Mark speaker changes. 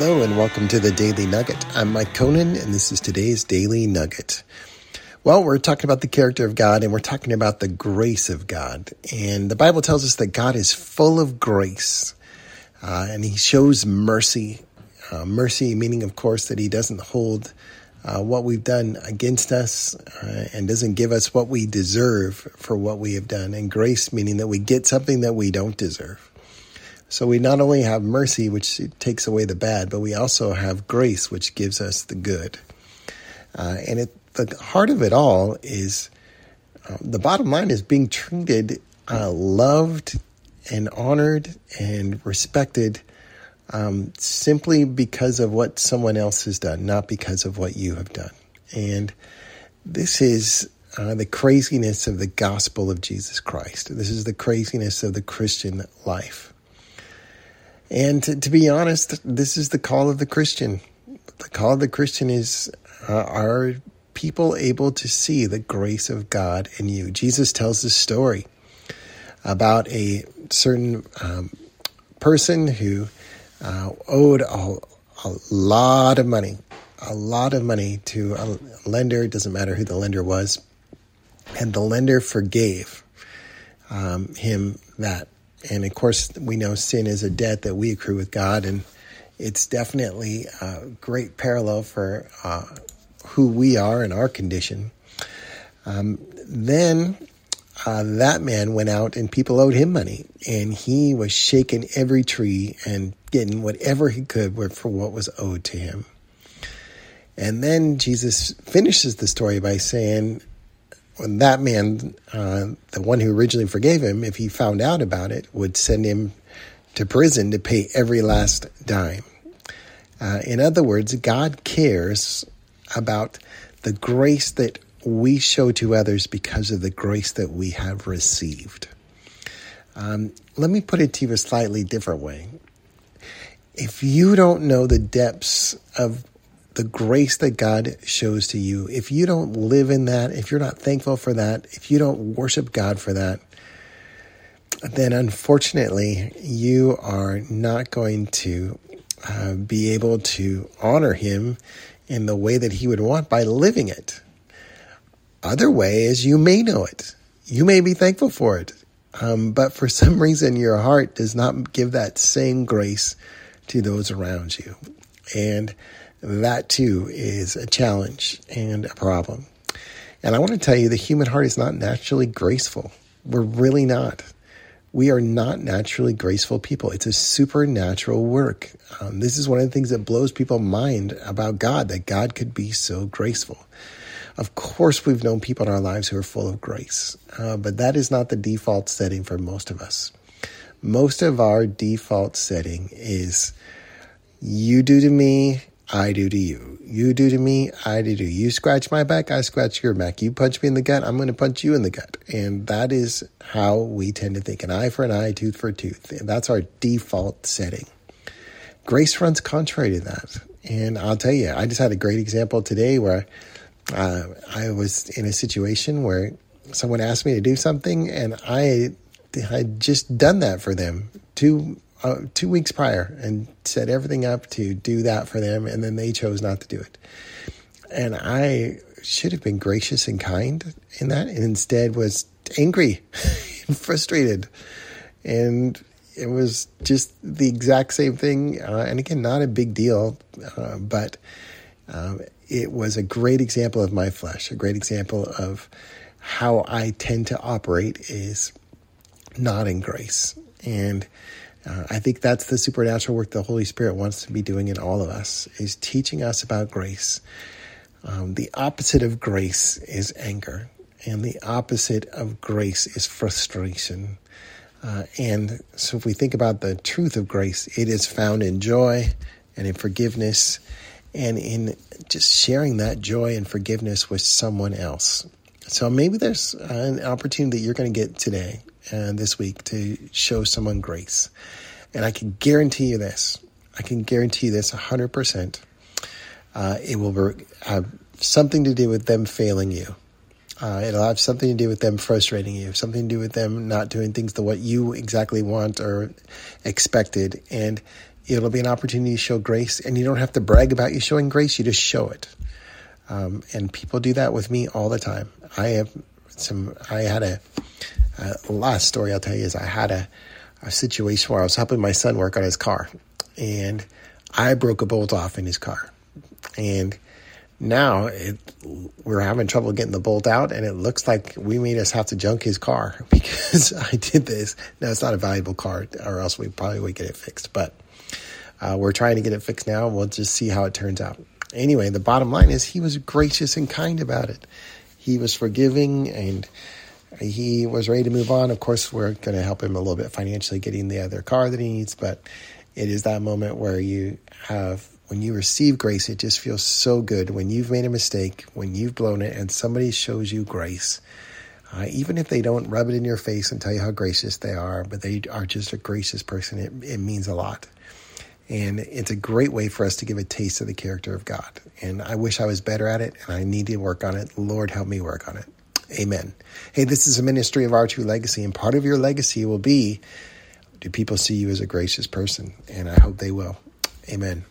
Speaker 1: Hello and welcome to the Daily Nugget. I'm Mike Conan and this is today's Daily Nugget. Well, we're talking about the character of God and we're talking about the grace of God. And the Bible tells us that God is full of grace uh, and he shows mercy. Uh, mercy, meaning, of course, that he doesn't hold uh, what we've done against us uh, and doesn't give us what we deserve for what we have done. And grace, meaning that we get something that we don't deserve. So we not only have mercy, which takes away the bad, but we also have grace, which gives us the good. Uh, and it, the heart of it all is uh, the bottom line is being treated, uh, loved, and honored and respected um, simply because of what someone else has done, not because of what you have done. And this is uh, the craziness of the gospel of Jesus Christ. This is the craziness of the Christian life. And to, to, be honest, this is the call of the Christian. The call of the Christian is uh, are people able to see the grace of God in you? Jesus tells this story about a certain um, person who uh, owed a, a lot of money, a lot of money to a lender. It doesn't matter who the lender was. And the lender forgave um, him that and of course, we know sin is a debt that we accrue with God, and it's definitely a great parallel for uh, who we are and our condition. Um, then uh, that man went out and people owed him money, and he was shaking every tree and getting whatever he could for what was owed to him. And then Jesus finishes the story by saying, that man, uh, the one who originally forgave him, if he found out about it, would send him to prison to pay every last dime. Uh, in other words, God cares about the grace that we show to others because of the grace that we have received. Um, let me put it to you a slightly different way. If you don't know the depths of the grace that God shows to you, if you don't live in that, if you're not thankful for that, if you don't worship God for that, then unfortunately, you are not going to uh, be able to honor Him in the way that He would want by living it. Other way you may know it, you may be thankful for it, um, but for some reason, your heart does not give that same grace to those around you. And that too is a challenge and a problem. And I want to tell you the human heart is not naturally graceful. We're really not. We are not naturally graceful people. It's a supernatural work. Um, this is one of the things that blows people's mind about God, that God could be so graceful. Of course, we've known people in our lives who are full of grace, uh, but that is not the default setting for most of us. Most of our default setting is you do to me I do to you. You do to me, I do to you. You scratch my back, I scratch your back. You punch me in the gut, I'm going to punch you in the gut. And that is how we tend to think an eye for an eye, tooth for a tooth. And that's our default setting. Grace runs contrary to that. And I'll tell you, I just had a great example today where uh, I was in a situation where someone asked me to do something and I had just done that for them two uh, two weeks prior and set everything up to do that for them, and then they chose not to do it. And I should have been gracious and kind in that, and instead was angry and frustrated. And it was just the exact same thing. Uh, and again, not a big deal, uh, but um, it was a great example of my flesh, a great example of how I tend to operate is not in grace. And uh, I think that's the supernatural work the Holy Spirit wants to be doing in all of us, is teaching us about grace. Um, the opposite of grace is anger, and the opposite of grace is frustration. Uh, and so, if we think about the truth of grace, it is found in joy and in forgiveness and in just sharing that joy and forgiveness with someone else. So, maybe there's an opportunity that you're going to get today and this week to show someone grace. And I can guarantee you this. I can guarantee you this 100%. Uh, it will have something to do with them failing you. Uh, it'll have something to do with them frustrating you, something to do with them not doing things the what you exactly want or expected. And it'll be an opportunity to show grace, and you don't have to brag about you showing grace. You just show it. Um, and people do that with me all the time. I have some. I had a, a last story I'll tell you is I had a, a situation where I was helping my son work on his car, and I broke a bolt off in his car, and now it, we're having trouble getting the bolt out, and it looks like we made us have to junk his car because I did this. Now it's not a valuable car, or else we probably would get it fixed. But uh, we're trying to get it fixed now. and We'll just see how it turns out. Anyway, the bottom line is he was gracious and kind about it. He was forgiving and he was ready to move on. Of course, we're going to help him a little bit financially getting the other car that he needs, but it is that moment where you have when you receive grace, it just feels so good when you've made a mistake, when you've blown it, and somebody shows you grace. Uh, even if they don't rub it in your face and tell you how gracious they are, but they are just a gracious person, it, it means a lot. And it's a great way for us to give a taste of the character of God. And I wish I was better at it, and I need to work on it. Lord, help me work on it. Amen. Hey, this is a ministry of R2 Legacy, and part of your legacy will be do people see you as a gracious person? And I hope they will. Amen.